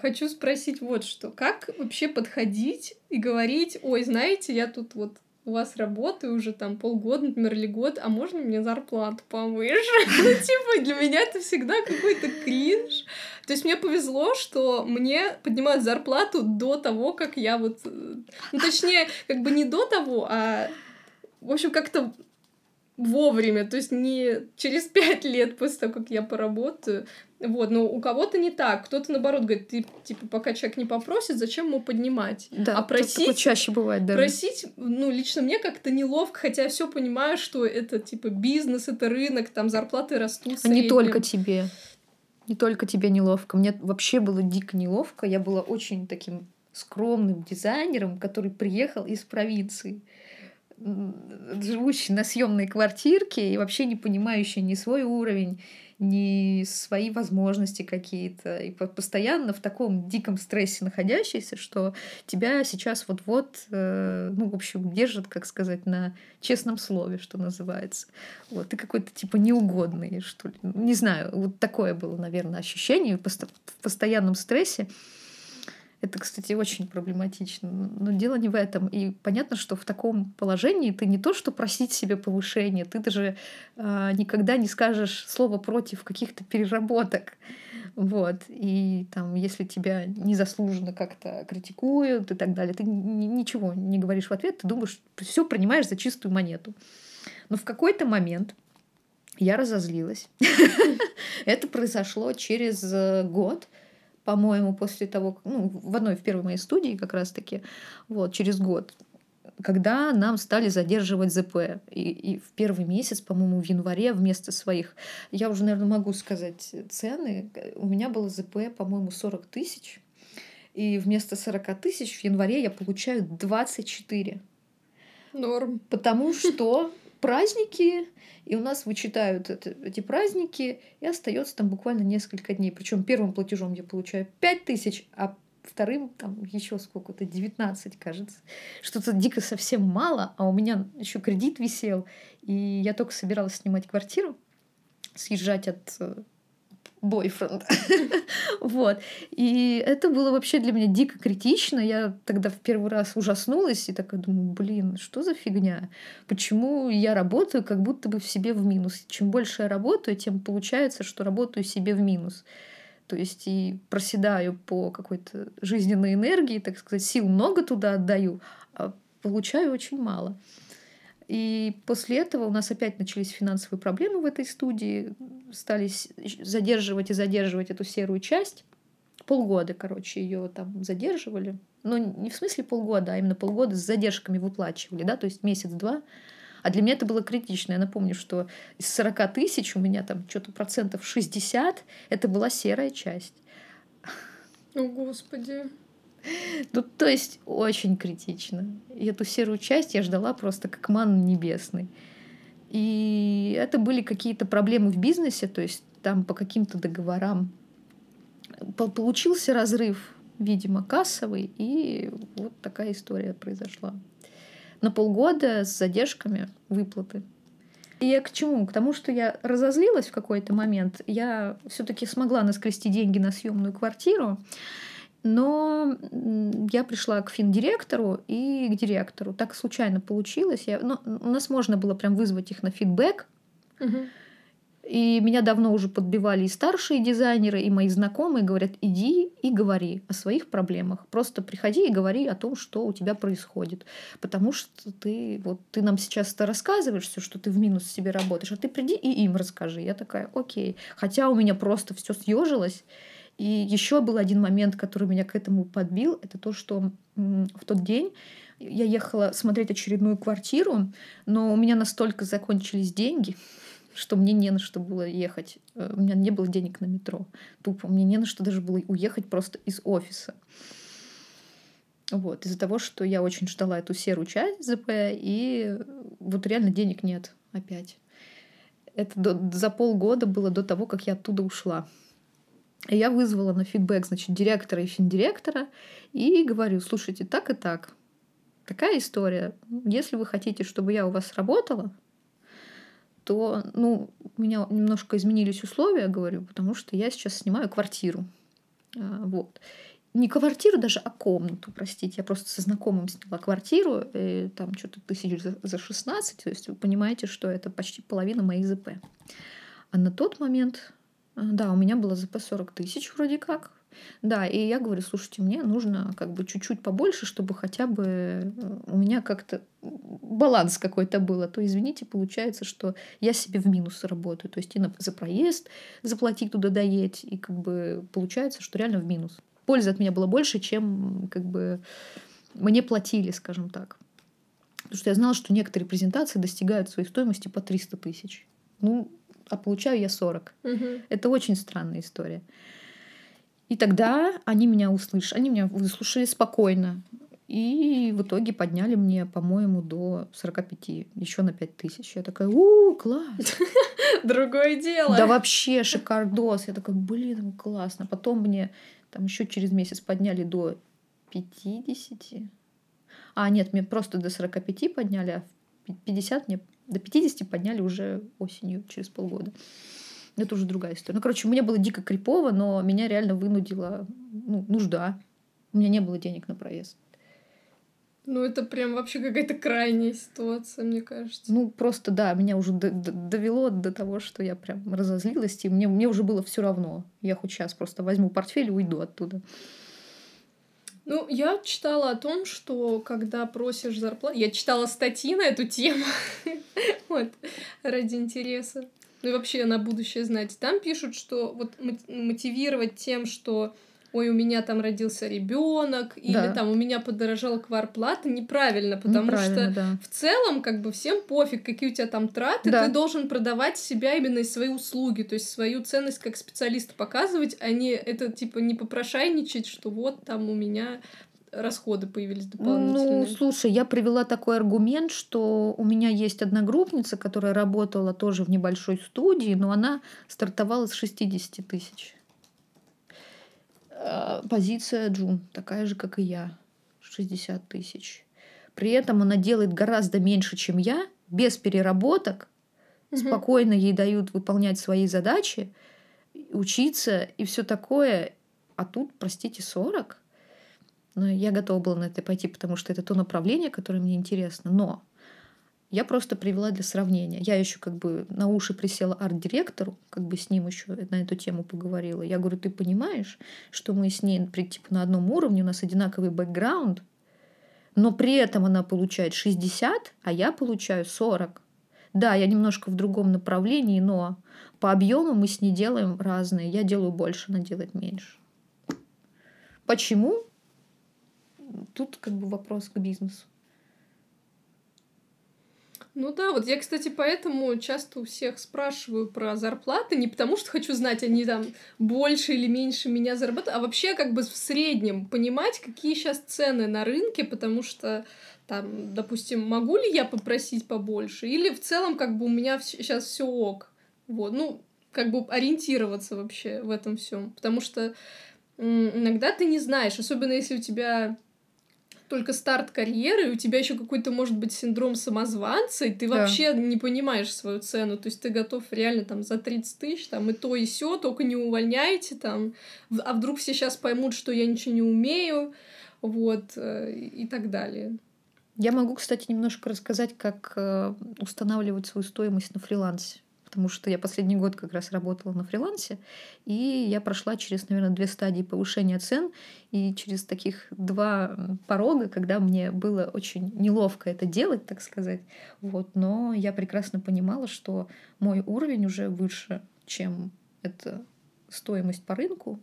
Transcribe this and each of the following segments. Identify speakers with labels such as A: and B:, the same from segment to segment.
A: Хочу спросить вот что. Как вообще подходить и говорить, ой, знаете, я тут вот у вас работаю уже там полгода, например, или год, а можно мне зарплату повыше? Ну, типа, для меня это всегда какой-то кринж. То есть мне повезло, что мне поднимают зарплату до того, как я вот... Э, ну, точнее, как бы не до того, а... В общем, как-то вовремя, то есть не через пять лет после того, как я поработаю. Вот, но у кого-то не так. Кто-то наоборот говорит, ты типа пока человек не попросит, зачем ему поднимать?
B: Да, а просить чаще бывает, да.
A: Просить, ну лично мне как-то неловко, хотя я все понимаю, что это типа бизнес, это рынок, там зарплаты растут.
B: А не только тебе, не только тебе неловко. Мне вообще было дико неловко. Я была очень таким скромным дизайнером, который приехал из провинции живущий на съемной квартирке и вообще не понимающий ни свой уровень, ни свои возможности какие-то, и постоянно в таком диком стрессе находящийся, что тебя сейчас вот-вот, э, ну, в общем, держат, как сказать, на честном слове, что называется. Вот, ты какой-то типа неугодный, что ли. Не знаю, вот такое было, наверное, ощущение в постоянном стрессе. Это, кстати, очень проблематично. Но дело не в этом. И понятно, что в таком положении ты не то, что просить себе повышения, ты даже э, никогда не скажешь слово против каких-то переработок. Вот. И там, если тебя незаслуженно как-то критикуют и так далее, ты ничего не говоришь в ответ, ты думаешь, все принимаешь за чистую монету. Но в какой-то момент я разозлилась. Это произошло через э, год по-моему, после того, ну, в одной, в первой моей студии как раз-таки, вот, через год, когда нам стали задерживать ЗП. И, и в первый месяц, по-моему, в январе вместо своих, я уже, наверное, могу сказать цены, у меня было ЗП, по-моему, 40 тысяч, и вместо 40 тысяч в январе я получаю 24.
A: Норм.
B: Потому что праздники, и у нас вычитают это, эти праздники, и остается там буквально несколько дней. Причем первым платежом я получаю 5 тысяч, а вторым там еще сколько-то, 19, кажется. Что-то дико совсем мало, а у меня еще кредит висел, и я только собиралась снимать квартиру, съезжать от э, бойфренд. вот. И это было вообще для меня дико критично. Я тогда в первый раз ужаснулась и такая думаю, блин, что за фигня? Почему я работаю как будто бы в себе в минус? Чем больше я работаю, тем получается, что работаю себе в минус. То есть и проседаю по какой-то жизненной энергии, так сказать, сил много туда отдаю, а получаю очень мало. И после этого у нас опять начались финансовые проблемы в этой студии, стали задерживать и задерживать эту серую часть. Полгода, короче, ее там задерживали. Но не в смысле полгода, а именно полгода с задержками выплачивали, да, то есть месяц-два. А для меня это было критично. Я напомню, что из 40 тысяч у меня там что-то процентов 60 это была серая часть.
A: О, Господи.
B: Ну, то есть очень критично. И эту серую часть я ждала просто как ман небесный. И это были какие-то проблемы в бизнесе, то есть там по каким-то договорам получился разрыв, видимо, кассовый, и вот такая история произошла. На полгода с задержками выплаты. И я к чему? К тому, что я разозлилась в какой-то момент. Я все-таки смогла наскрести деньги на съемную квартиру. Но я пришла к финдиректору и к директору. Так случайно получилось. Я, ну, у нас можно было прям вызвать их на фидбэк. Угу. И меня давно уже подбивали и старшие дизайнеры, и мои знакомые говорят, иди и говори о своих проблемах. Просто приходи и говори о том, что у тебя происходит. Потому что ты, вот, ты нам сейчас это рассказываешь, все, что ты в минус себе работаешь, а ты приди и им расскажи. Я такая, окей. Хотя у меня просто все съежилось. И еще был один момент, который меня к этому подбил, это то, что в тот день я ехала смотреть очередную квартиру, но у меня настолько закончились деньги, что мне не на что было ехать. Э, у меня не было денег на метро. Тупо. Мне не на что даже было уехать просто из офиса. Вот. Из-за того, что я очень ждала эту серую часть ЗП, и вот реально денег нет опять. Это до, за полгода было до того, как я оттуда ушла. Я вызвала на фидбэк, значит, директора и финдиректора и говорю, слушайте, так и так. Такая история. Если вы хотите, чтобы я у вас работала, то, ну, у меня немножко изменились условия, говорю, потому что я сейчас снимаю квартиру. А, вот. Не квартиру даже, а комнату, простите. Я просто со знакомым сняла квартиру, и там что-то тысяч за 16, то есть вы понимаете, что это почти половина моих ЗП. А на тот момент, да, у меня было ЗП 40 тысяч вроде как, да, и я говорю, слушайте, мне нужно как бы чуть-чуть побольше, чтобы хотя бы э, у меня как-то баланс какой-то был. А то, извините, получается, что я себе в минус работаю. То есть и за проезд заплатить туда доедь, и как бы получается, что реально в минус. Пользы от меня было больше, чем как бы мне платили, скажем так. Потому что я знала, что некоторые презентации достигают своей стоимости по 300 тысяч. Ну, а получаю я 40. Угу. Это очень странная история. И тогда они меня услышали, они меня выслушали спокойно. И в итоге подняли мне, по-моему, до 45, еще на 5 тысяч. Я такая, у, класс.
A: Другое дело.
B: Да вообще шикардос. Я такая, блин, классно. Потом мне там еще через месяц подняли до 50. А, нет, мне просто до 45 подняли, а 50 мне до 50 подняли уже осенью, через полгода. Это уже другая история. Ну, короче, у меня было дико крипово, но меня реально вынудила ну, нужда. У меня не было денег на проезд.
A: Ну, это прям вообще какая-то крайняя ситуация, мне кажется.
B: Ну, просто да, меня уже довело до того, что я прям разозлилась, и мне, мне уже было все равно. Я хоть сейчас просто возьму портфель и уйду оттуда.
A: Ну, я читала о том, что когда просишь зарплату... Я читала статьи на эту тему. вот, ради интереса ну и вообще на будущее знать. Там пишут, что вот мотивировать тем, что ой, у меня там родился ребенок, или да. там у меня подорожала кварплата, неправильно, потому неправильно, что да. в целом как бы всем пофиг, какие у тебя там траты, да. ты должен продавать себя именно из своей услуги, то есть свою ценность как специалиста показывать, а не это типа не попрошайничать, что вот там у меня расходы появились дополнительные?
B: Ну, слушай, я привела такой аргумент, что у меня есть одногруппница, которая работала тоже в небольшой студии, но она стартовала с 60 тысяч. А, позиция Джун такая же, как и я, 60 тысяч. При этом она делает гораздо меньше, чем я, без переработок, угу. спокойно ей дают выполнять свои задачи, учиться и все такое. А тут, простите, 40. Но я готова была на это пойти, потому что это то направление, которое мне интересно. Но я просто привела для сравнения. Я еще как бы на уши присела арт-директору, как бы с ним еще на эту тему поговорила. Я говорю, ты понимаешь, что мы с ней типа, на одном уровне, у нас одинаковый бэкграунд, но при этом она получает 60, а я получаю 40. Да, я немножко в другом направлении, но по объему мы с ней делаем разные. Я делаю больше, она делает меньше. Почему? тут как бы вопрос к бизнесу.
A: Ну да, вот я, кстати, поэтому часто у всех спрашиваю про зарплаты, не потому что хочу знать, они там больше или меньше меня зарабатывают, а вообще как бы в среднем понимать, какие сейчас цены на рынке, потому что там, допустим, могу ли я попросить побольше, или в целом как бы у меня сейчас все ок. Вот, ну, как бы ориентироваться вообще в этом всем, потому что иногда ты не знаешь, особенно если у тебя только старт карьеры, и у тебя еще какой-то, может быть, синдром самозванца, и ты да. вообще не понимаешь свою цену. То есть ты готов реально там за 30 тысяч, там и то, и все, только не увольняйте там. А вдруг все сейчас поймут, что я ничего не умею, вот, э, и так далее.
B: Я могу, кстати, немножко рассказать, как э, устанавливать свою стоимость на фрилансе потому что я последний год как раз работала на фрилансе, и я прошла через, наверное, две стадии повышения цен и через таких два порога, когда мне было очень неловко это делать, так сказать. Вот. Но я прекрасно понимала, что мой уровень уже выше, чем эта стоимость по рынку,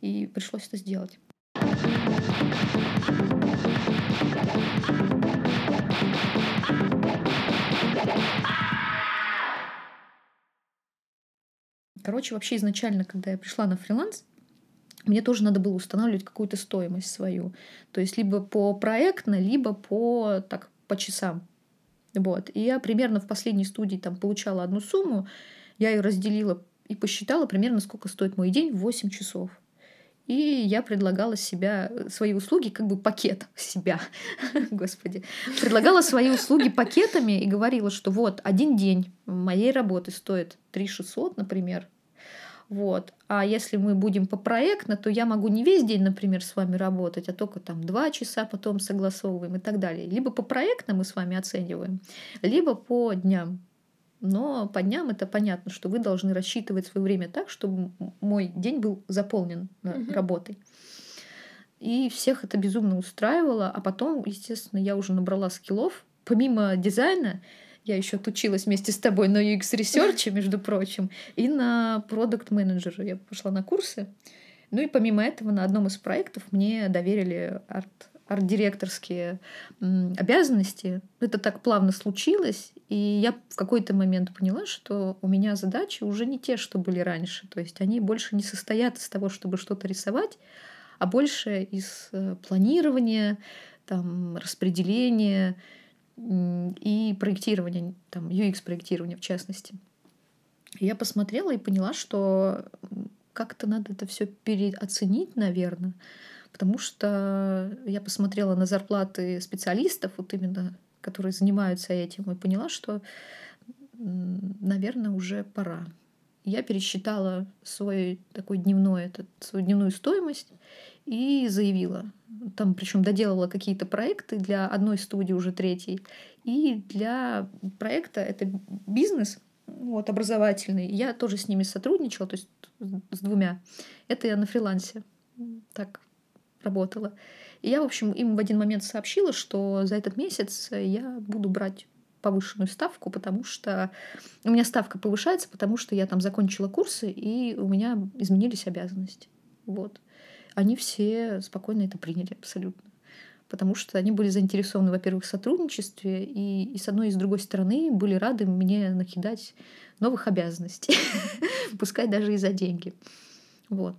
B: и пришлось это сделать. Короче, вообще изначально, когда я пришла на фриланс, мне тоже надо было устанавливать какую-то стоимость свою. То есть либо по проектно, либо по, так, по часам. Вот. И я примерно в последней студии там получала одну сумму, я ее разделила и посчитала примерно, сколько стоит мой день в 8 часов. И я предлагала себя, свои услуги, как бы пакет себя, господи. Предлагала свои услуги пакетами и говорила, что вот один день моей работы стоит 3 600, например, вот. А если мы будем по проектно, то я могу не весь день, например, с вами работать, а только там два часа потом согласовываем и так далее. Либо по проектно мы с вами оцениваем, либо по дням. Но по дням это понятно, что вы должны рассчитывать свое время так, чтобы мой день был заполнен угу. работой. И всех это безумно устраивало. А потом, естественно, я уже набрала скиллов. Помимо дизайна, я еще отучилась вместе с тобой на UX Research, между прочим, и на продукт менеджера Я пошла на курсы. Ну и помимо этого на одном из проектов мне доверили арт арт-директорские обязанности. Это так плавно случилось, и я в какой-то момент поняла, что у меня задачи уже не те, что были раньше. То есть они больше не состоят из того, чтобы что-то рисовать, а больше из э, планирования, там, распределения и проектирования, там, UX-проектирования в частности. я посмотрела и поняла, что как-то надо это все переоценить, наверное, потому что я посмотрела на зарплаты специалистов, вот именно, которые занимаются этим, и поняла, что, наверное, уже пора. Я пересчитала свой такой дневной, этот, свою дневную стоимость и заявила. Там причем доделала какие-то проекты для одной студии, уже третьей, и для проекта это бизнес, вот, образовательный. Я тоже с ними сотрудничала, то есть с двумя. Это я на фрилансе. Так работала. И я, в общем, им в один момент сообщила, что за этот месяц я буду брать повышенную ставку, потому что у меня ставка повышается, потому что я там закончила курсы, и у меня изменились обязанности. Вот. Они все спокойно это приняли абсолютно. Потому что они были заинтересованы, во-первых, в сотрудничестве, и, и с одной и с другой стороны были рады мне накидать новых обязанностей, пускай даже и за деньги. Вот.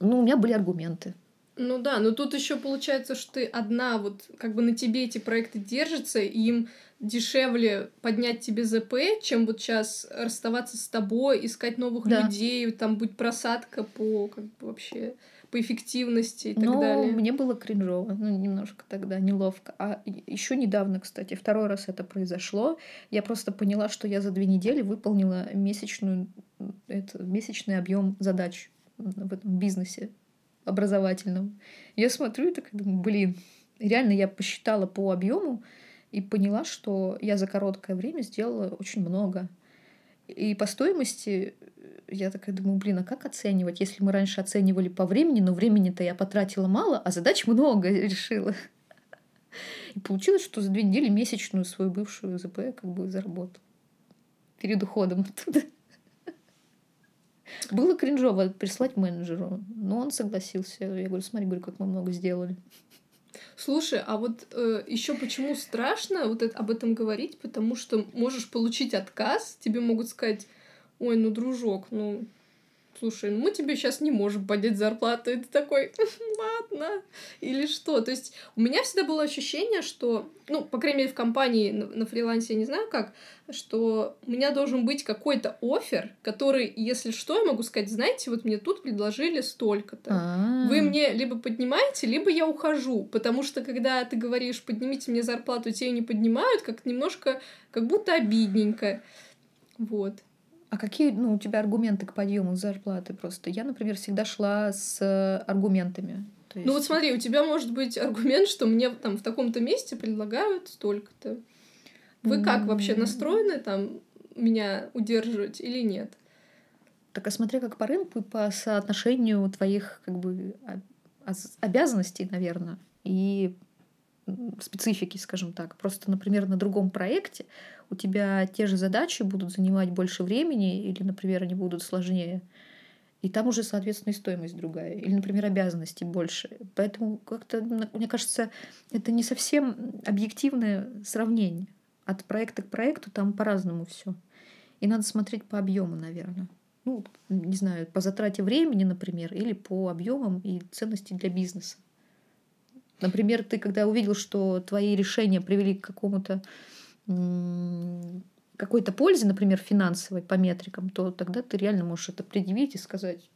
B: Ну, у меня были аргументы.
A: Ну да, но тут еще получается, что ты одна, вот как бы на тебе эти проекты держатся, и им дешевле поднять тебе ЗП, чем вот сейчас расставаться с тобой, искать новых да. людей, там будет просадка по как бы вообще по эффективности и так
B: Но
A: далее.
B: мне было кринжово, ну немножко тогда неловко. А еще недавно, кстати, второй раз это произошло. Я просто поняла, что я за две недели выполнила месячную, это, месячный объем задач в этом бизнесе образовательном. Я смотрю и так думаю, блин, реально я посчитала по объему и поняла, что я за короткое время сделала очень много. И по стоимости я такая думаю, блин, а как оценивать, если мы раньше оценивали по времени, но времени-то я потратила мало, а задач много решила. И получилось, что за две недели месячную свою бывшую ЗП как бы заработала. Перед уходом оттуда. Было кринжово прислать менеджеру, но он согласился. Я говорю, смотри, говорю, как мы много сделали.
A: Слушай, а вот э, еще почему страшно вот это, об этом говорить? Потому что можешь получить отказ, тебе могут сказать, ой, ну, дружок, ну, слушай, ну мы тебе сейчас не можем поднять зарплату. И ты такой, ладно, или что. То есть у меня всегда было ощущение, что, ну, по крайней мере, в компании на, фрилансе я не знаю как, что у меня должен быть какой-то офер, который, если что, я могу сказать, знаете, вот мне тут предложили столько-то. А-а-а. Вы мне либо поднимаете, либо я ухожу. Потому что, когда ты говоришь, поднимите мне зарплату, тебе не поднимают, как немножко, как будто обидненько. Вот.
B: А какие ну, у тебя аргументы к подъему зарплаты просто? Я, например, всегда шла с аргументами.
A: есть... Ну вот смотри, у тебя может быть аргумент, что мне там в таком-то месте предлагают столько-то. Вы mm. как вообще настроены там меня удерживать или нет?
B: Так а смотри, как по рынку и по соотношению твоих как бы обязанностей, наверное, и специфики, скажем так. Просто, например, на другом проекте у тебя те же задачи будут занимать больше времени, или, например, они будут сложнее. И там уже, соответственно, и стоимость другая. Или, например, обязанности больше. Поэтому как-то, мне кажется, это не совсем объективное сравнение. От проекта к проекту там по-разному все. И надо смотреть по объему, наверное. Ну, не знаю, по затрате времени, например, или по объемам и ценности для бизнеса. Например, ты когда увидел, что твои решения привели к какому-то какой-то пользы, например, финансовой по метрикам, то тогда ты реально можешь это предъявить и сказать,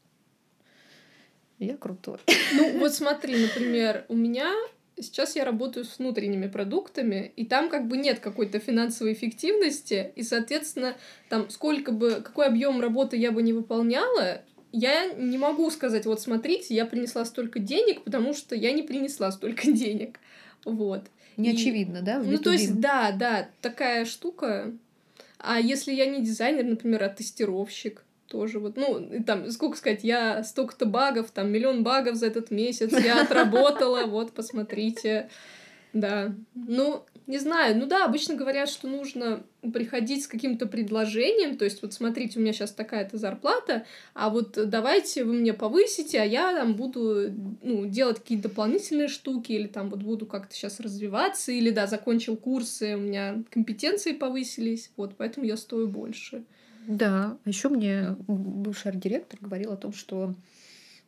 B: я крутой.
A: Ну, вот смотри, например, у меня сейчас я работаю с внутренними продуктами, и там как бы нет какой-то финансовой эффективности, и, соответственно, там сколько бы, какой объем работы я бы не выполняла, я не могу сказать, вот смотрите, я принесла столько денег, потому что я не принесла столько денег. Вот.
B: Не и... очевидно, да?
A: Ну, то есть, да, да, такая штука. А если я не дизайнер, например, а тестировщик, тоже вот, ну, там, сколько сказать, я столько-то багов, там, миллион багов за этот месяц я отработала, вот, посмотрите. Да. Ну, не знаю. Ну да, обычно говорят, что нужно приходить с каким-то предложением. То есть, вот смотрите, у меня сейчас такая-то зарплата, а вот давайте вы мне повысите, а я там буду ну, делать какие-то дополнительные штуки, или там вот буду как-то сейчас развиваться, или да, закончил курсы, у меня компетенции повысились, вот, поэтому я стою больше.
B: Да, а еще мне бывший арт-директор говорил о том, что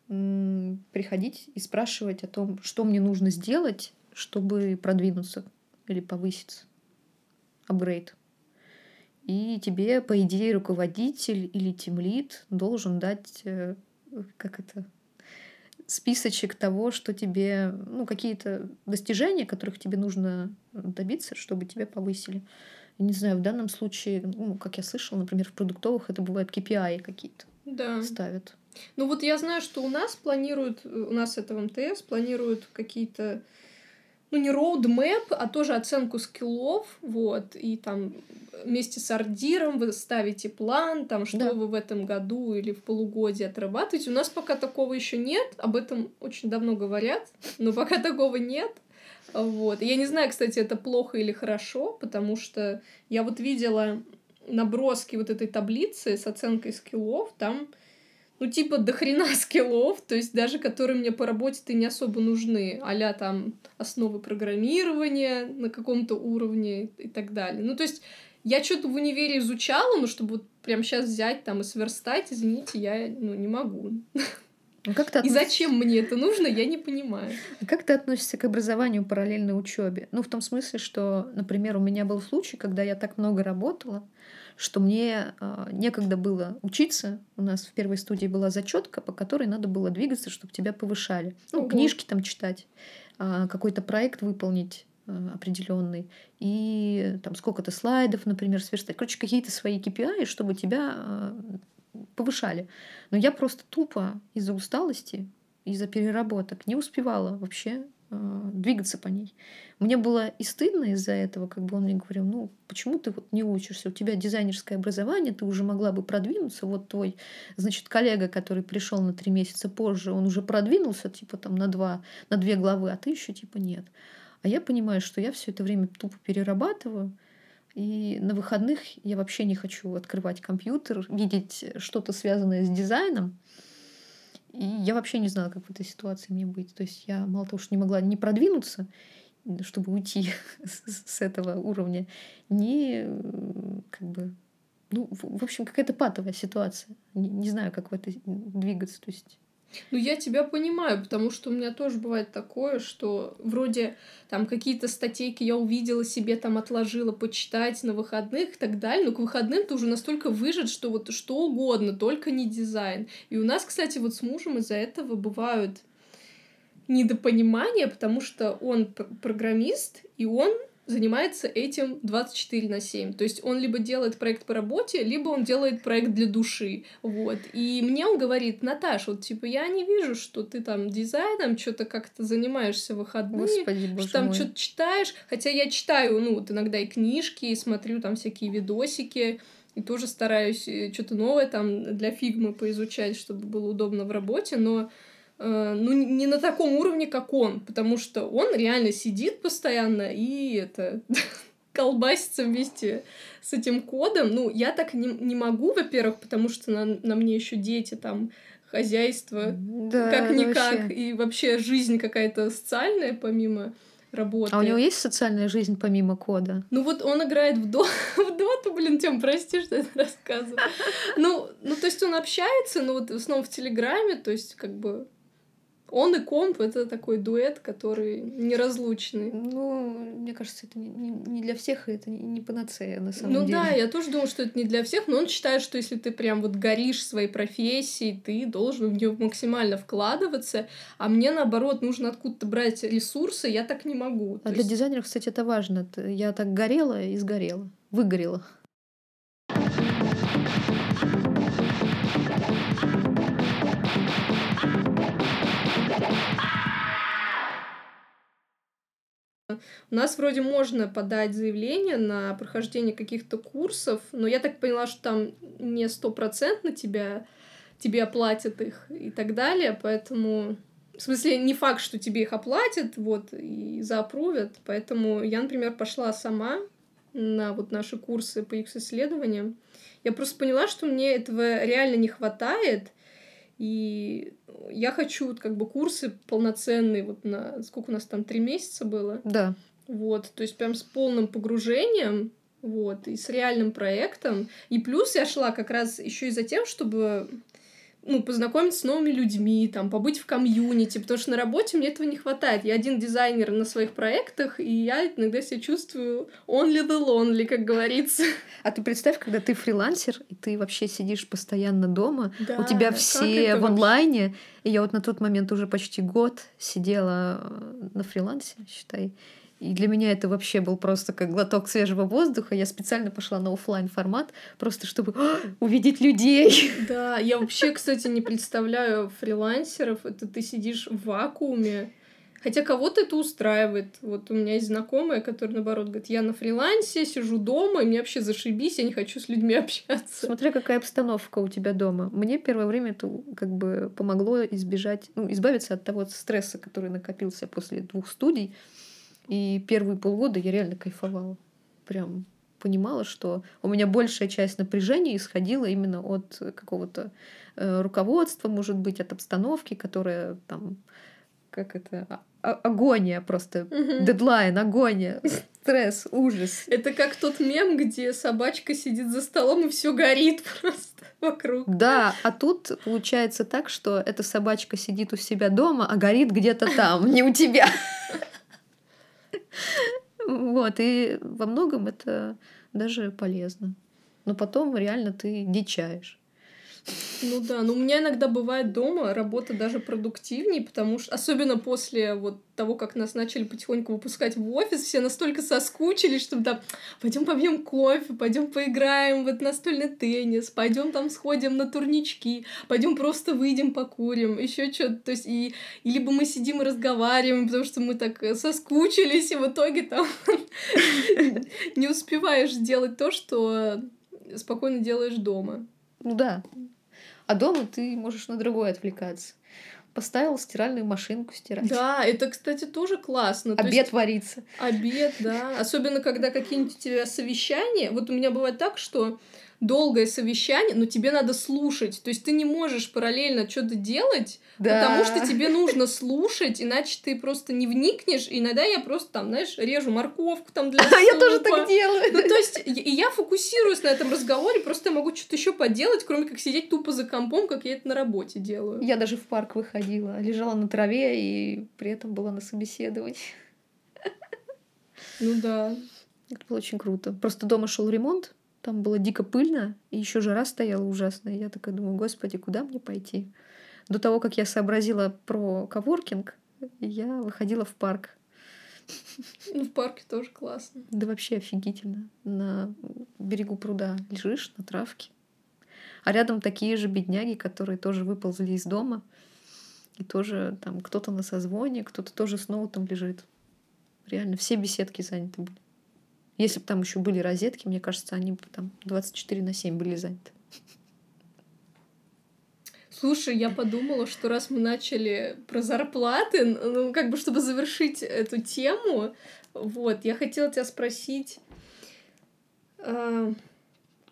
B: приходить и спрашивать о том, что мне нужно сделать, чтобы продвинуться или повыситься. Апгрейд. И тебе, по идее, руководитель или тимлид должен дать, э, как это, списочек того, что тебе, ну, какие-то достижения, которых тебе нужно добиться, чтобы тебя повысили. Не знаю, в данном случае, ну, как я слышала, например, в продуктовых это бывают KPI какие-то
A: да.
B: ставят.
A: Ну вот я знаю, что у нас планируют, у нас это в МТС, планируют какие-то ну, не roadmap, а тоже оценку скиллов, вот, и там вместе с ардиром вы ставите план, там, что да. вы в этом году или в полугодии отрабатываете. У нас пока такого еще нет, об этом очень давно говорят, но пока такого нет. Вот. Я не знаю, кстати, это плохо или хорошо, потому что я вот видела наброски вот этой таблицы с оценкой скиллов, там ну, типа, до хрена скиллов, то есть даже которые мне по работе-то не особо нужны, а там основы программирования на каком-то уровне и так далее. Ну, то есть я что-то в универе изучала, но чтобы вот прям сейчас взять там и сверстать, извините, я ну, не могу. А как ты относишься... И зачем мне это нужно, я не понимаю.
B: А как ты относишься к образованию параллельной учебе? Ну, в том смысле, что, например, у меня был случай, когда я так много работала, что мне э, некогда было учиться. У нас в первой студии была зачетка, по которой надо было двигаться, чтобы тебя повышали. Ну, Ого. книжки там читать, э, какой-то проект выполнить определенный и там сколько-то слайдов, например, сверстать. Короче, какие-то свои KPI, чтобы тебя повышали. Но я просто тупо из-за усталости, из-за переработок не успевала вообще двигаться по ней. Мне было и стыдно из-за этого, как бы он мне говорил, ну, почему ты вот не учишься? У тебя дизайнерское образование, ты уже могла бы продвинуться. Вот твой, значит, коллега, который пришел на три месяца позже, он уже продвинулся, типа, там, на два, на две главы, а ты еще типа, нет. А я понимаю, что я все это время тупо перерабатываю, и на выходных я вообще не хочу открывать компьютер, видеть что-то связанное с дизайном. И я вообще не знала, как в этой ситуации мне быть. То есть я мало того, что не могла не продвинуться, чтобы уйти с этого уровня, не как бы ну, в общем, какая-то патовая ситуация. Не, не знаю, как в это двигаться. То есть
A: ну, я тебя понимаю, потому что у меня тоже бывает такое, что вроде там какие-то статейки я увидела себе, там отложила почитать на выходных и так далее, но к выходным ты уже настолько выжат, что вот что угодно, только не дизайн. И у нас, кстати, вот с мужем из-за этого бывают недопонимания, потому что он программист, и он занимается этим 24 на 7. То есть он либо делает проект по работе, либо он делает проект для души. Вот. И мне он говорит, Наташ, вот типа я не вижу, что ты там дизайном что-то как-то занимаешься в выходные, Господи, что там что-то читаешь. Хотя я читаю, ну, вот иногда и книжки, и смотрю там всякие видосики и тоже стараюсь э, что-то новое там для фигмы поизучать, чтобы было удобно в работе, но ну, не на таком уровне, как он, потому что он реально сидит постоянно и это колбасится вместе с этим кодом. Ну, я так не, не могу, во-первых, потому что на, на мне еще дети там хозяйство, да, как-никак, вообще. и вообще жизнь какая-то социальная помимо работы.
B: А у него есть социальная жизнь помимо кода?
A: Ну вот он играет в, до... в доту, блин, Тем, прости, что это рассказываю. Ну, ну, то есть он общается, но вот в основном в Телеграме, то есть как бы Он и комп — это такой дуэт, который неразлучный.
B: Ну, мне кажется, это не, для всех, и это не, панацея на самом
A: ну,
B: деле.
A: Ну да, я тоже думаю, что это не для всех, но он считает, что если ты прям вот горишь своей профессией, ты должен в нее максимально вкладываться, а мне, наоборот, нужно откуда-то брать ресурсы, я так не могу.
B: А То для есть... дизайнеров, кстати, это важно. Я так горела и сгорела, выгорела.
A: У нас вроде можно подать заявление на прохождение каких-то курсов, но я так поняла, что там не стопроцентно тебя, тебе оплатят их и так далее, поэтому... В смысле, не факт, что тебе их оплатят, вот, и заапрувят, поэтому я, например, пошла сама на вот наши курсы по X-исследованиям. Я просто поняла, что мне этого реально не хватает, и я хочу вот как бы курсы полноценные, вот на сколько у нас там, три месяца было?
B: Да.
A: Вот, то есть прям с полным погружением, вот, и с реальным проектом. И плюс я шла как раз еще и за тем, чтобы ну, познакомиться с новыми людьми, там, побыть в комьюнити, потому что на работе мне этого не хватает. Я один дизайнер на своих проектах, и я иногда себя чувствую only the lonely, как говорится.
B: А ты представь, когда ты фрилансер, и ты вообще сидишь постоянно дома, да, у тебя все в онлайне, вообще? и я вот на тот момент уже почти год сидела на фрилансе, считай, и для меня это вообще был просто как глоток свежего воздуха. Я специально пошла на офлайн формат, просто чтобы увидеть людей.
A: Да, я вообще, кстати, не представляю фрилансеров. Это ты сидишь в вакууме. Хотя кого-то это устраивает. Вот у меня есть знакомая, которая, наоборот, говорит, я на фрилансе, сижу дома, и мне вообще зашибись, я не хочу с людьми общаться.
B: Смотря какая обстановка у тебя дома. Мне первое время это как бы помогло избежать, ну, избавиться от того стресса, который накопился после двух студий. И первые полгода я реально кайфовала. Прям понимала, что у меня большая часть напряжения исходила именно от какого-то э, руководства, может быть, от обстановки, которая там как это а, а агония просто угу. дедлайн агония стресс ужас
A: это как тот мем где собачка сидит за столом и все горит просто вокруг
B: да а тут получается так что эта собачка сидит у себя дома а горит где-то там не у тебя вот, и во многом это даже полезно. Но потом реально ты дичаешь.
A: Ну да, но у меня иногда бывает дома работа даже продуктивнее, потому что, особенно после вот того, как нас начали потихоньку выпускать в офис, все настолько соскучились, что там пойдем побьем кофе, пойдем поиграем в настольный теннис, пойдем там сходим на турнички, пойдем просто выйдем покурим, еще что-то. То есть и, и либо мы сидим и разговариваем, потому что мы так соскучились, и в итоге там не успеваешь делать то, что спокойно делаешь дома.
B: Ну да, а дома ты можешь на другое отвлекаться. Поставил стиральную машинку стирать.
A: Да, это, кстати, тоже классно.
B: Обед есть, варится.
A: Обед, да. Особенно, когда какие-нибудь у тебя совещания. Вот у меня бывает так, что долгое совещание, но тебе надо слушать. То есть ты не можешь параллельно что-то делать, да. потому что тебе нужно слушать, иначе ты просто не вникнешь. И иногда я просто там, знаешь, режу морковку там для
B: супа. я тоже так делаю.
A: Ну, то есть, и я фокусируюсь на этом разговоре, просто я могу что-то еще поделать, кроме как сидеть тупо за компом, как я это на работе делаю.
B: Я даже в парк выходила, лежала на траве и при этом была на собеседовании.
A: Ну да.
B: Это было очень круто. Просто дома шел ремонт, там было дико пыльно, и еще жара стояла ужасная. Я такая думаю, господи, куда мне пойти? До того, как я сообразила про коворкинг, я выходила в парк.
A: Ну, в парке тоже классно.
B: Да вообще офигительно. На берегу пруда лежишь на травке. А рядом такие же бедняги, которые тоже выползли из дома. И тоже там кто-то на созвоне, кто-то тоже снова там лежит. Реально, все беседки заняты были. Если бы там еще были розетки, мне кажется, они бы там 24 на 7 были заняты.
A: Слушай, я подумала, что раз мы начали про зарплаты, ну, как бы, чтобы завершить эту тему, вот, я хотела тебя спросить, э,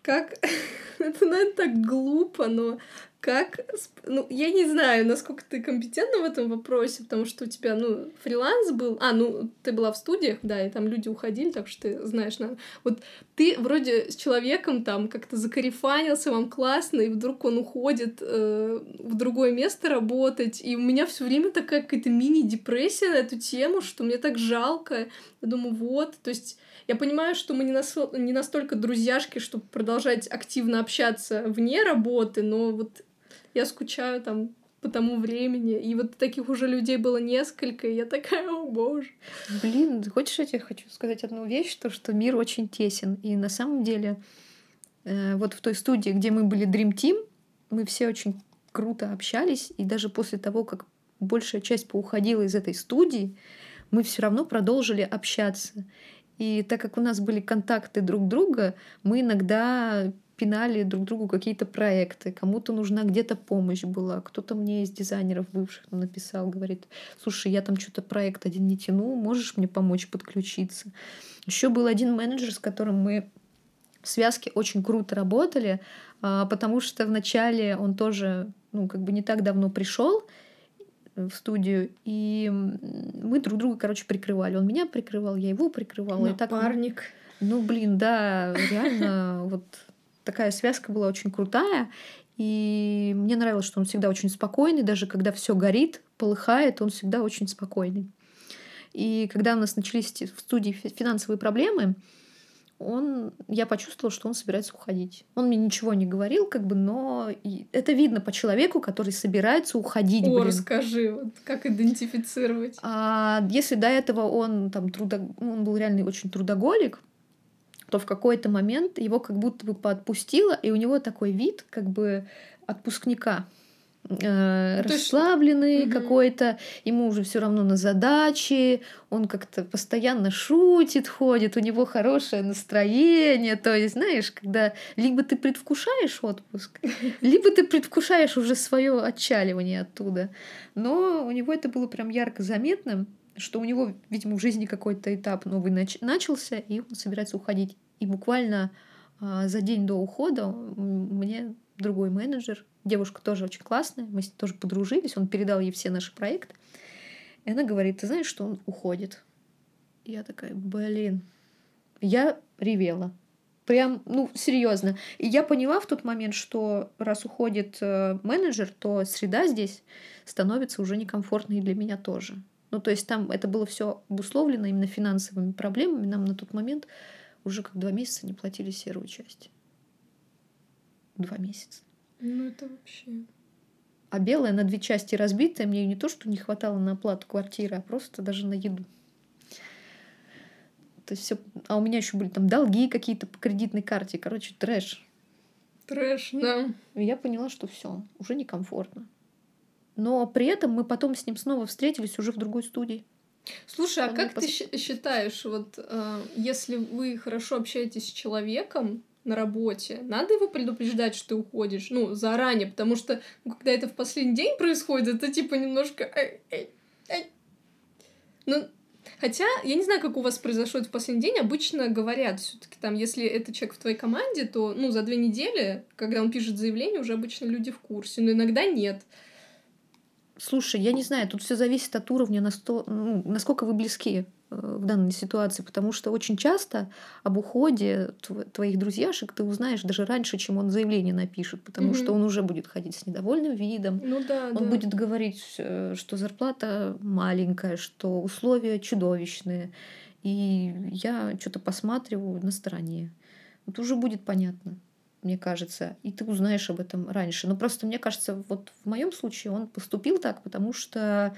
A: как... это, наверное, так глупо, но как... Ну, я не знаю, насколько ты компетентна в этом вопросе, потому что у тебя, ну, фриланс был... А, ну, ты была в студиях, да, и там люди уходили, так что ты знаешь, надо... Вот ты вроде с человеком там как-то закарифанился, вам классно, и вдруг он уходит э, в другое место работать, и у меня все время такая какая-то мини-депрессия на эту тему, что мне так жалко. Я думаю, вот, то есть я понимаю, что мы не, нас... не настолько друзьяшки, чтобы продолжать активно общаться вне работы, но вот я скучаю там по тому времени. И вот таких уже людей было несколько, и я такая, о боже.
B: Блин, хочешь, я тебе хочу сказать одну вещь, то, что мир очень тесен. И на самом деле, э, вот в той студии, где мы были Dream Team, мы все очень круто общались, и даже после того, как большая часть поуходила из этой студии, мы все равно продолжили общаться. И так как у нас были контакты друг друга, мы иногда пинали друг другу какие-то проекты, кому-то нужна где-то помощь была, кто-то мне из дизайнеров бывших написал, говорит, слушай, я там что-то проект один не тяну, можешь мне помочь подключиться? Еще был один менеджер, с которым мы в связке очень круто работали, а, потому что вначале он тоже, ну, как бы не так давно пришел, в студию, и мы друг друга, короче, прикрывали. Он меня прикрывал, я его прикрывала.
A: Напарник.
B: И так, ну, блин, да, реально, вот такая связка была очень крутая. И мне нравилось, что он всегда очень спокойный, даже когда все горит, полыхает, он всегда очень спокойный. И когда у нас начались в студии финансовые проблемы, он, я почувствовала, что он собирается уходить. Он мне ничего не говорил, как бы, но это видно по человеку, который собирается уходить.
A: О, блин. расскажи, вот как идентифицировать.
B: А если до этого он там трудо... он был реально очень трудоголик, то в какой-то момент его как будто бы поотпустило, и у него такой вид как бы отпускника э, ну, расслабленный есть... какой-то, ему уже все равно на задачи, он как-то постоянно шутит, ходит, у него хорошее настроение. То есть, знаешь, когда либо ты предвкушаешь отпуск, либо ты предвкушаешь уже свое отчаливание оттуда. Но у него это было прям ярко заметным, что у него, видимо, в жизни какой-то этап новый нач- начался, и он собирается уходить. И буквально а, за день до ухода мне другой менеджер Девушка тоже очень классная, мы с ней тоже подружились, он передал ей все наши проекты. И она говорит, ты знаешь, что он уходит? Я такая, блин. Я ревела. Прям, ну, серьезно. И я поняла в тот момент, что раз уходит э, менеджер, то среда здесь становится уже некомфортной для меня тоже. Ну, то есть там это было все обусловлено именно финансовыми проблемами. Нам на тот момент уже как два месяца не платили серую часть. Два месяца.
A: Ну, это вообще...
B: А белая на две части разбитая, мне не то, что не хватало на оплату квартиры, а просто даже на еду. То есть все. А у меня еще были там долги какие-то по кредитной карте. Короче, трэш.
A: Трэш, да.
B: И я поняла, что все, уже некомфортно. Но при этом мы потом с ним снова встретились уже в другой студии.
A: Слушай, а Он как пос... ты считаешь, вот э, если вы хорошо общаетесь с человеком, на работе, надо его предупреждать, что ты уходишь, ну, заранее, потому что, ну, когда это в последний день происходит, это типа немножко... Ну, хотя, я не знаю, как у вас произошло это в последний день, обычно говорят все таки там, если это человек в твоей команде, то, ну, за две недели, когда он пишет заявление, уже обычно люди в курсе, но иногда нет.
B: Слушай, я не знаю, тут все зависит от уровня, на сто... ну, насколько вы близки в данной ситуации, потому что очень часто об уходе твоих друзьяшек ты узнаешь даже раньше, чем он заявление напишет, потому mm-hmm. что он уже будет ходить с недовольным видом,
A: ну, да,
B: он
A: да.
B: будет говорить, э, что зарплата маленькая, что условия чудовищные, и я что-то посматриваю на стороне. Вот уже будет понятно мне кажется, и ты узнаешь об этом раньше. Но просто мне кажется, вот в моем случае он поступил так, потому что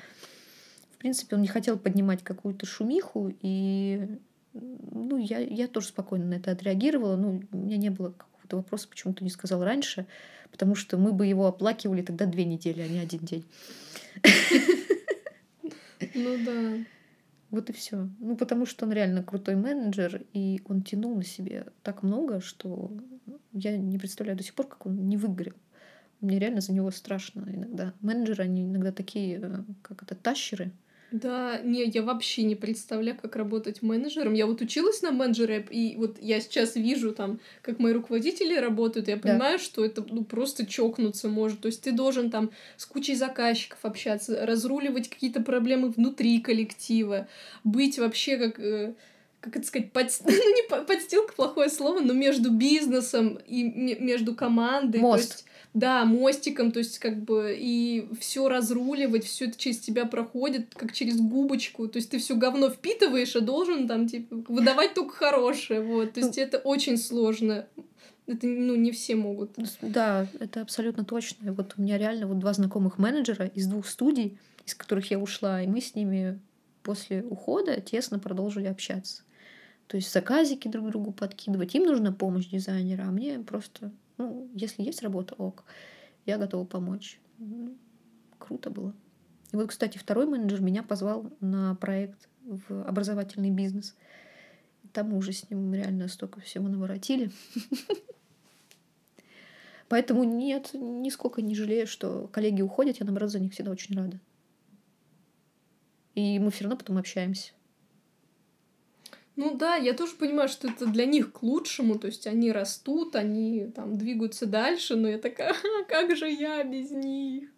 B: в принципе, он не хотел поднимать какую-то шумиху, и ну, я, я тоже спокойно на это отреагировала. Ну, у меня не было какого-то вопроса, почему ты не сказал раньше, потому что мы бы его оплакивали тогда две недели, а не один день.
A: Ну да.
B: Вот и все. Ну, потому что он реально крутой менеджер, и он тянул на себе так много, что я не представляю до сих пор, как он не выгорел. Мне реально за него страшно иногда. Менеджеры, они иногда такие, э, как это, тащеры.
A: Да, не, я вообще не представляю, как работать менеджером. Я вот училась на менеджера, и вот я сейчас вижу там, как мои руководители работают, я понимаю, да. что это ну, просто чокнуться может. То есть ты должен там с кучей заказчиков общаться, разруливать какие-то проблемы внутри коллектива, быть вообще как э, как это сказать, под... ну не подстилка плохое слово, но между бизнесом и между командой. Мост. То есть, да, мостиком, то есть как бы и все разруливать, все это через тебя проходит, как через губочку. То есть ты все говно впитываешь, а должен там типа выдавать только хорошее. Вот. То есть ну, это очень сложно. Это, ну, не все могут.
B: Да, это абсолютно точно. Вот у меня реально вот два знакомых менеджера из двух студий, из которых я ушла, и мы с ними после ухода тесно продолжили общаться. То есть заказики друг другу подкидывать. Им нужна помощь дизайнера, а мне просто ну, если есть работа, ок, я готова помочь. Ну, круто было. И вот, кстати, второй менеджер меня позвал на проект в образовательный бизнес. Там уже с ним реально столько всего наворотили. Поэтому нет, нисколько не жалею, что коллеги уходят, я, наоборот, за них всегда очень рада. И мы все равно потом общаемся.
A: Ну да, я тоже понимаю, что это для них к лучшему, то есть они растут, они там двигаются дальше, но я такая, а как же я без них?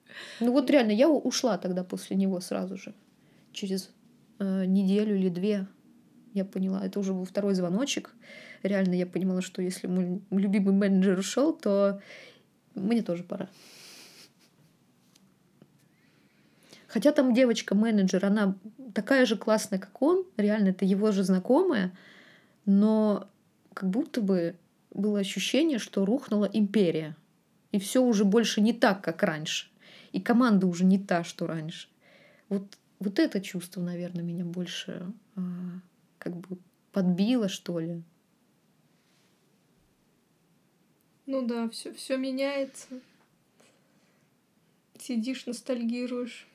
B: Ну вот реально, я ушла тогда после него сразу же, через э, неделю или две. Я поняла, это уже был второй звоночек. Реально я понимала, что если мой любимый менеджер ушел, то мне тоже пора. Хотя там девочка-менеджер, она такая же классная, как он, реально это его же знакомая, но как будто бы было ощущение, что рухнула империя. И все уже больше не так, как раньше. И команда уже не та, что раньше. Вот, вот это чувство, наверное, меня больше а, как бы подбило, что ли.
A: Ну да, все, все меняется. Сидишь, ностальгируешь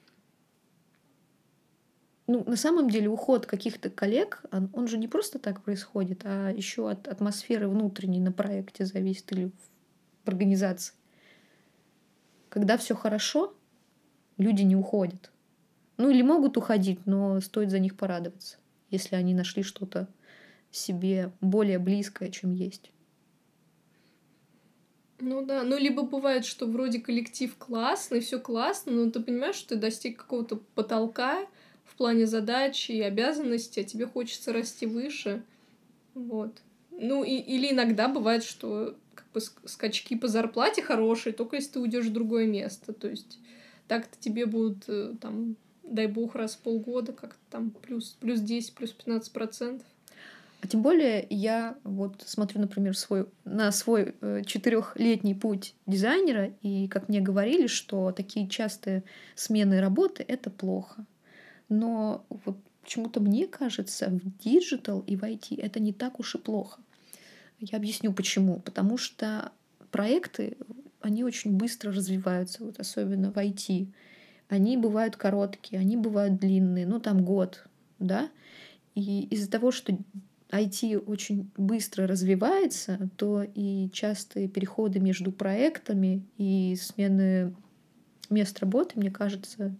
B: ну, на самом деле уход каких-то коллег, он, он же не просто так происходит, а еще от атмосферы внутренней на проекте зависит или в организации. Когда все хорошо, люди не уходят. Ну или могут уходить, но стоит за них порадоваться, если они нашли что-то себе более близкое, чем есть.
A: Ну да, ну либо бывает, что вроде коллектив классный, все классно, но ты понимаешь, что ты достиг какого-то потолка, в плане задач и обязанностей, а тебе хочется расти выше. Вот. Ну, и, или иногда бывает, что как бы скачки по зарплате хорошие, только если ты уйдешь в другое место. То есть так-то тебе будут э, там, дай бог, раз в полгода как-то там плюс, плюс 10, плюс 15 процентов.
B: А тем более я вот смотрю, например, свой, на свой э, четырехлетний путь дизайнера, и как мне говорили, что такие частые смены работы — это плохо. Но вот почему-то мне кажется, в digital и в IT это не так уж и плохо. Я объясню почему. Потому что проекты, они очень быстро развиваются, вот особенно в IT. Они бывают короткие, они бывают длинные, ну там год, да. И из-за того, что IT очень быстро развивается, то и частые переходы между проектами и смены мест работы, мне кажется,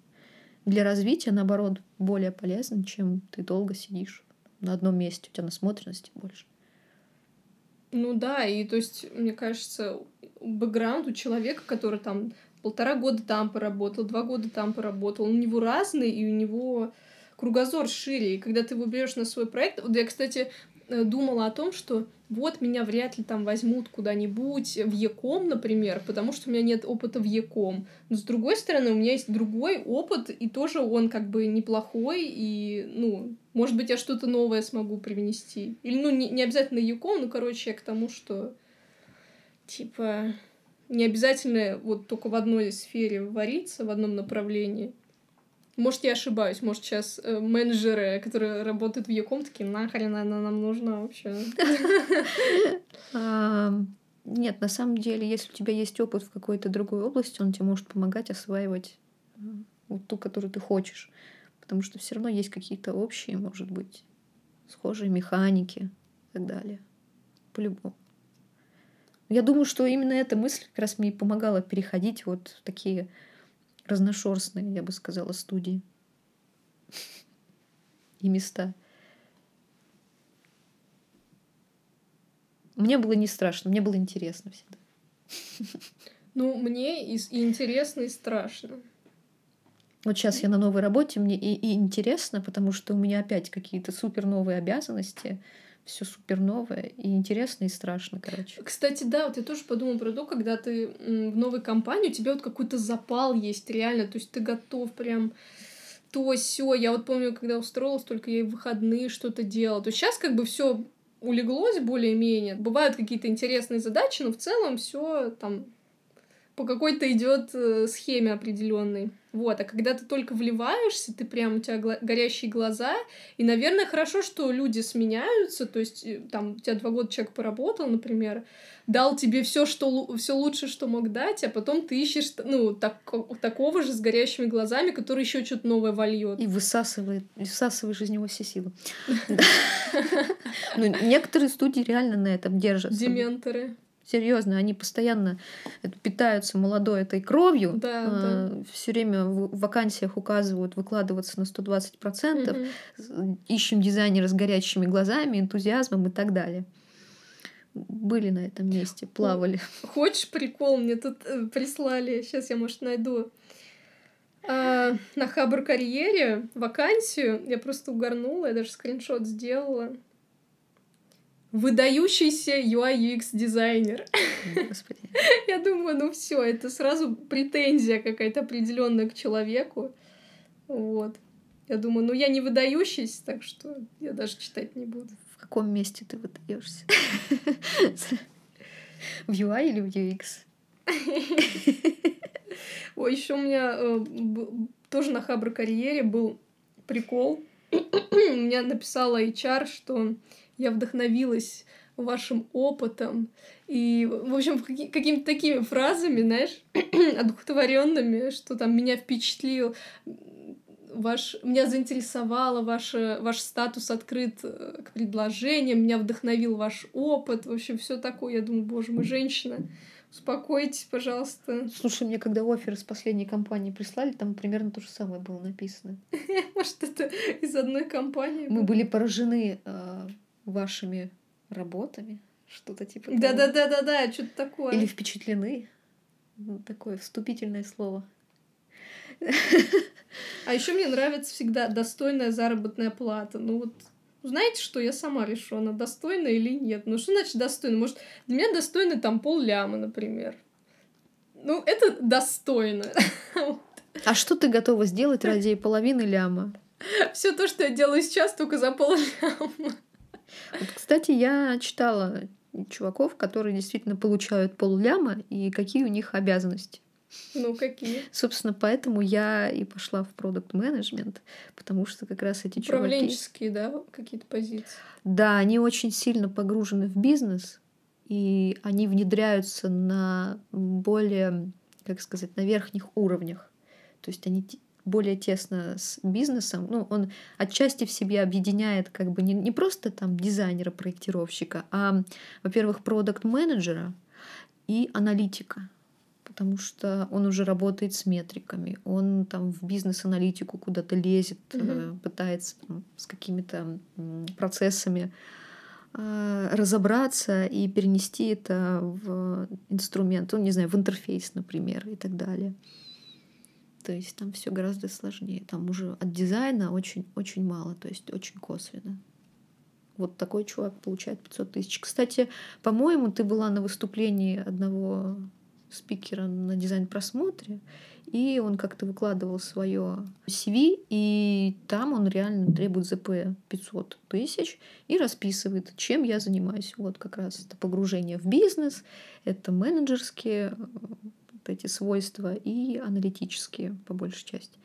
B: для развития, наоборот, более полезен, чем ты долго сидишь на одном месте, у тебя насмотренности больше.
A: Ну да, и то есть, мне кажется, бэкграунд у человека, который там полтора года там поработал, два года там поработал, у него разный, и у него кругозор шире. И когда ты его берешь на свой проект, вот я, кстати, думала о том, что вот меня вряд ли там возьмут куда-нибудь в Яком, например, потому что у меня нет опыта в Яком. Но с другой стороны, у меня есть другой опыт, и тоже он как бы неплохой, и, ну, может быть, я что-то новое смогу привнести. Или, ну, не, не обязательно Яком, ну, короче, я к тому, что, типа, не обязательно вот только в одной сфере вариться, в одном направлении. Может, я ошибаюсь, может, сейчас э, менеджеры, которые работают в Яком, такие, нахрен она нам нужна вообще?
B: Нет, на самом деле, если у тебя есть опыт в какой-то другой области, он тебе может помогать осваивать э, ту, которую ты хочешь. Потому что все равно есть какие-то общие, может быть, схожие механики и так далее. По-любому. Я думаю, что именно эта мысль как раз мне и помогала переходить вот в такие разношерстные, я бы сказала, студии. и места. Мне было не страшно, мне было интересно всегда.
A: Ну, мне и, и интересно, и страшно.
B: Вот сейчас я на новой работе, мне и, и интересно, потому что у меня опять какие-то супер новые обязанности, все супер новое, и интересно, и страшно, короче.
A: Кстати, да, вот я тоже подумала про то, когда ты в новой компании, у тебя вот какой-то запал есть реально, то есть ты готов прям то все. Я вот помню, когда устроилась, только я и в выходные что-то делала. То есть сейчас как бы все улеглось более-менее. Бывают какие-то интересные задачи, но в целом все там по какой-то идет э, схеме определенной. Вот, а когда ты только вливаешься, ты прям, у тебя гла- горящие глаза, и, наверное, хорошо, что люди сменяются, то есть, э, там, у тебя два года человек поработал, например, дал тебе все, что все лучше, что мог дать, а потом ты ищешь, ну, так, такого же с горящими глазами, который еще что-то новое вольет.
B: И высасывает, высасываешь из него все силы. Ну, некоторые студии реально на этом держатся.
A: Дементоры.
B: Серьезно, они постоянно питаются молодой этой кровью. Да, а, да. Все время в вакансиях указывают выкладываться на 120%. Угу. Ищем дизайнера с горящими глазами, энтузиазмом и так далее. Были на этом месте, плавали.
A: Хочешь прикол? Мне тут э, прислали. Сейчас я, может, найду. А, на Хабр карьере вакансию. Я просто угорнула, я даже скриншот сделала выдающийся UI UX дизайнер. Господи. Я думаю, ну все, это сразу претензия какая-то определенная к человеку. Вот. Я думаю, ну я не выдающийся, так что я даже читать не буду.
B: В каком месте ты выдаешься? В UI или в UX?
A: Ой, еще у меня э, тоже на Хабр карьере был прикол. меня написала HR, что я вдохновилась вашим опытом. И, в общем, какими-то такими фразами, знаешь, одухотворенными, что там меня впечатлил, ваш, меня заинтересовало ваш, ваш статус открыт э, к предложениям, меня вдохновил ваш опыт, в общем, все такое. Я думаю, боже мой, женщина, успокойтесь, пожалуйста.
B: Слушай, мне когда офер из последней компании прислали, там примерно то же самое было написано.
A: Может, это из одной компании?
B: Мы были поражены э, вашими работами, что-то типа
A: Да, да, да, да, да, что-то такое.
B: Или впечатлены. Такое вступительное слово.
A: А еще мне нравится всегда достойная заработная плата. Ну вот, знаете что, я сама решу, она достойна или нет. Ну что значит достойна? Может, для меня достойно там пол ляма, например. Ну, это достойно.
B: А что ты готова сделать ради половины ляма?
A: Все то, что я делаю сейчас, только за пол ляма.
B: Вот, кстати, я читала чуваков, которые действительно получают полляма, и какие у них обязанности.
A: Ну, какие?
B: Собственно, поэтому я и пошла в продукт менеджмент потому что как раз эти
A: чуваки... Управленческие, да, какие-то позиции?
B: Да, они очень сильно погружены в бизнес, и они внедряются на более, как сказать, на верхних уровнях. То есть они более тесно с бизнесом, ну, он отчасти в себе объединяет как бы не, не просто там дизайнера, проектировщика, а, во-первых, продукт-менеджера и аналитика потому что он уже работает с метриками, он там в бизнес-аналитику куда-то лезет, mm-hmm. пытается там, с какими-то процессами э, разобраться и перенести это в инструмент, ну, не знаю, в интерфейс, например, и так далее. То есть там все гораздо сложнее. Там уже от дизайна очень-очень мало, то есть очень косвенно. Вот такой чувак получает 500 тысяч. Кстати, по-моему, ты была на выступлении одного спикера на дизайн-просмотре, и он как-то выкладывал свое CV, и там он реально требует ЗП 500 тысяч и расписывает, чем я занимаюсь. Вот как раз это погружение в бизнес, это менеджерские эти свойства и аналитические по большей части.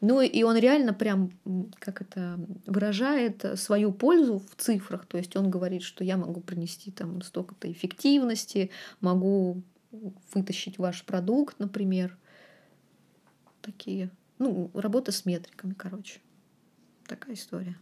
B: Ну и он реально прям, как это, выражает свою пользу в цифрах. То есть он говорит, что я могу принести там столько-то эффективности, могу вытащить ваш продукт, например. Такие. Ну, работа с метриками, короче. Такая история.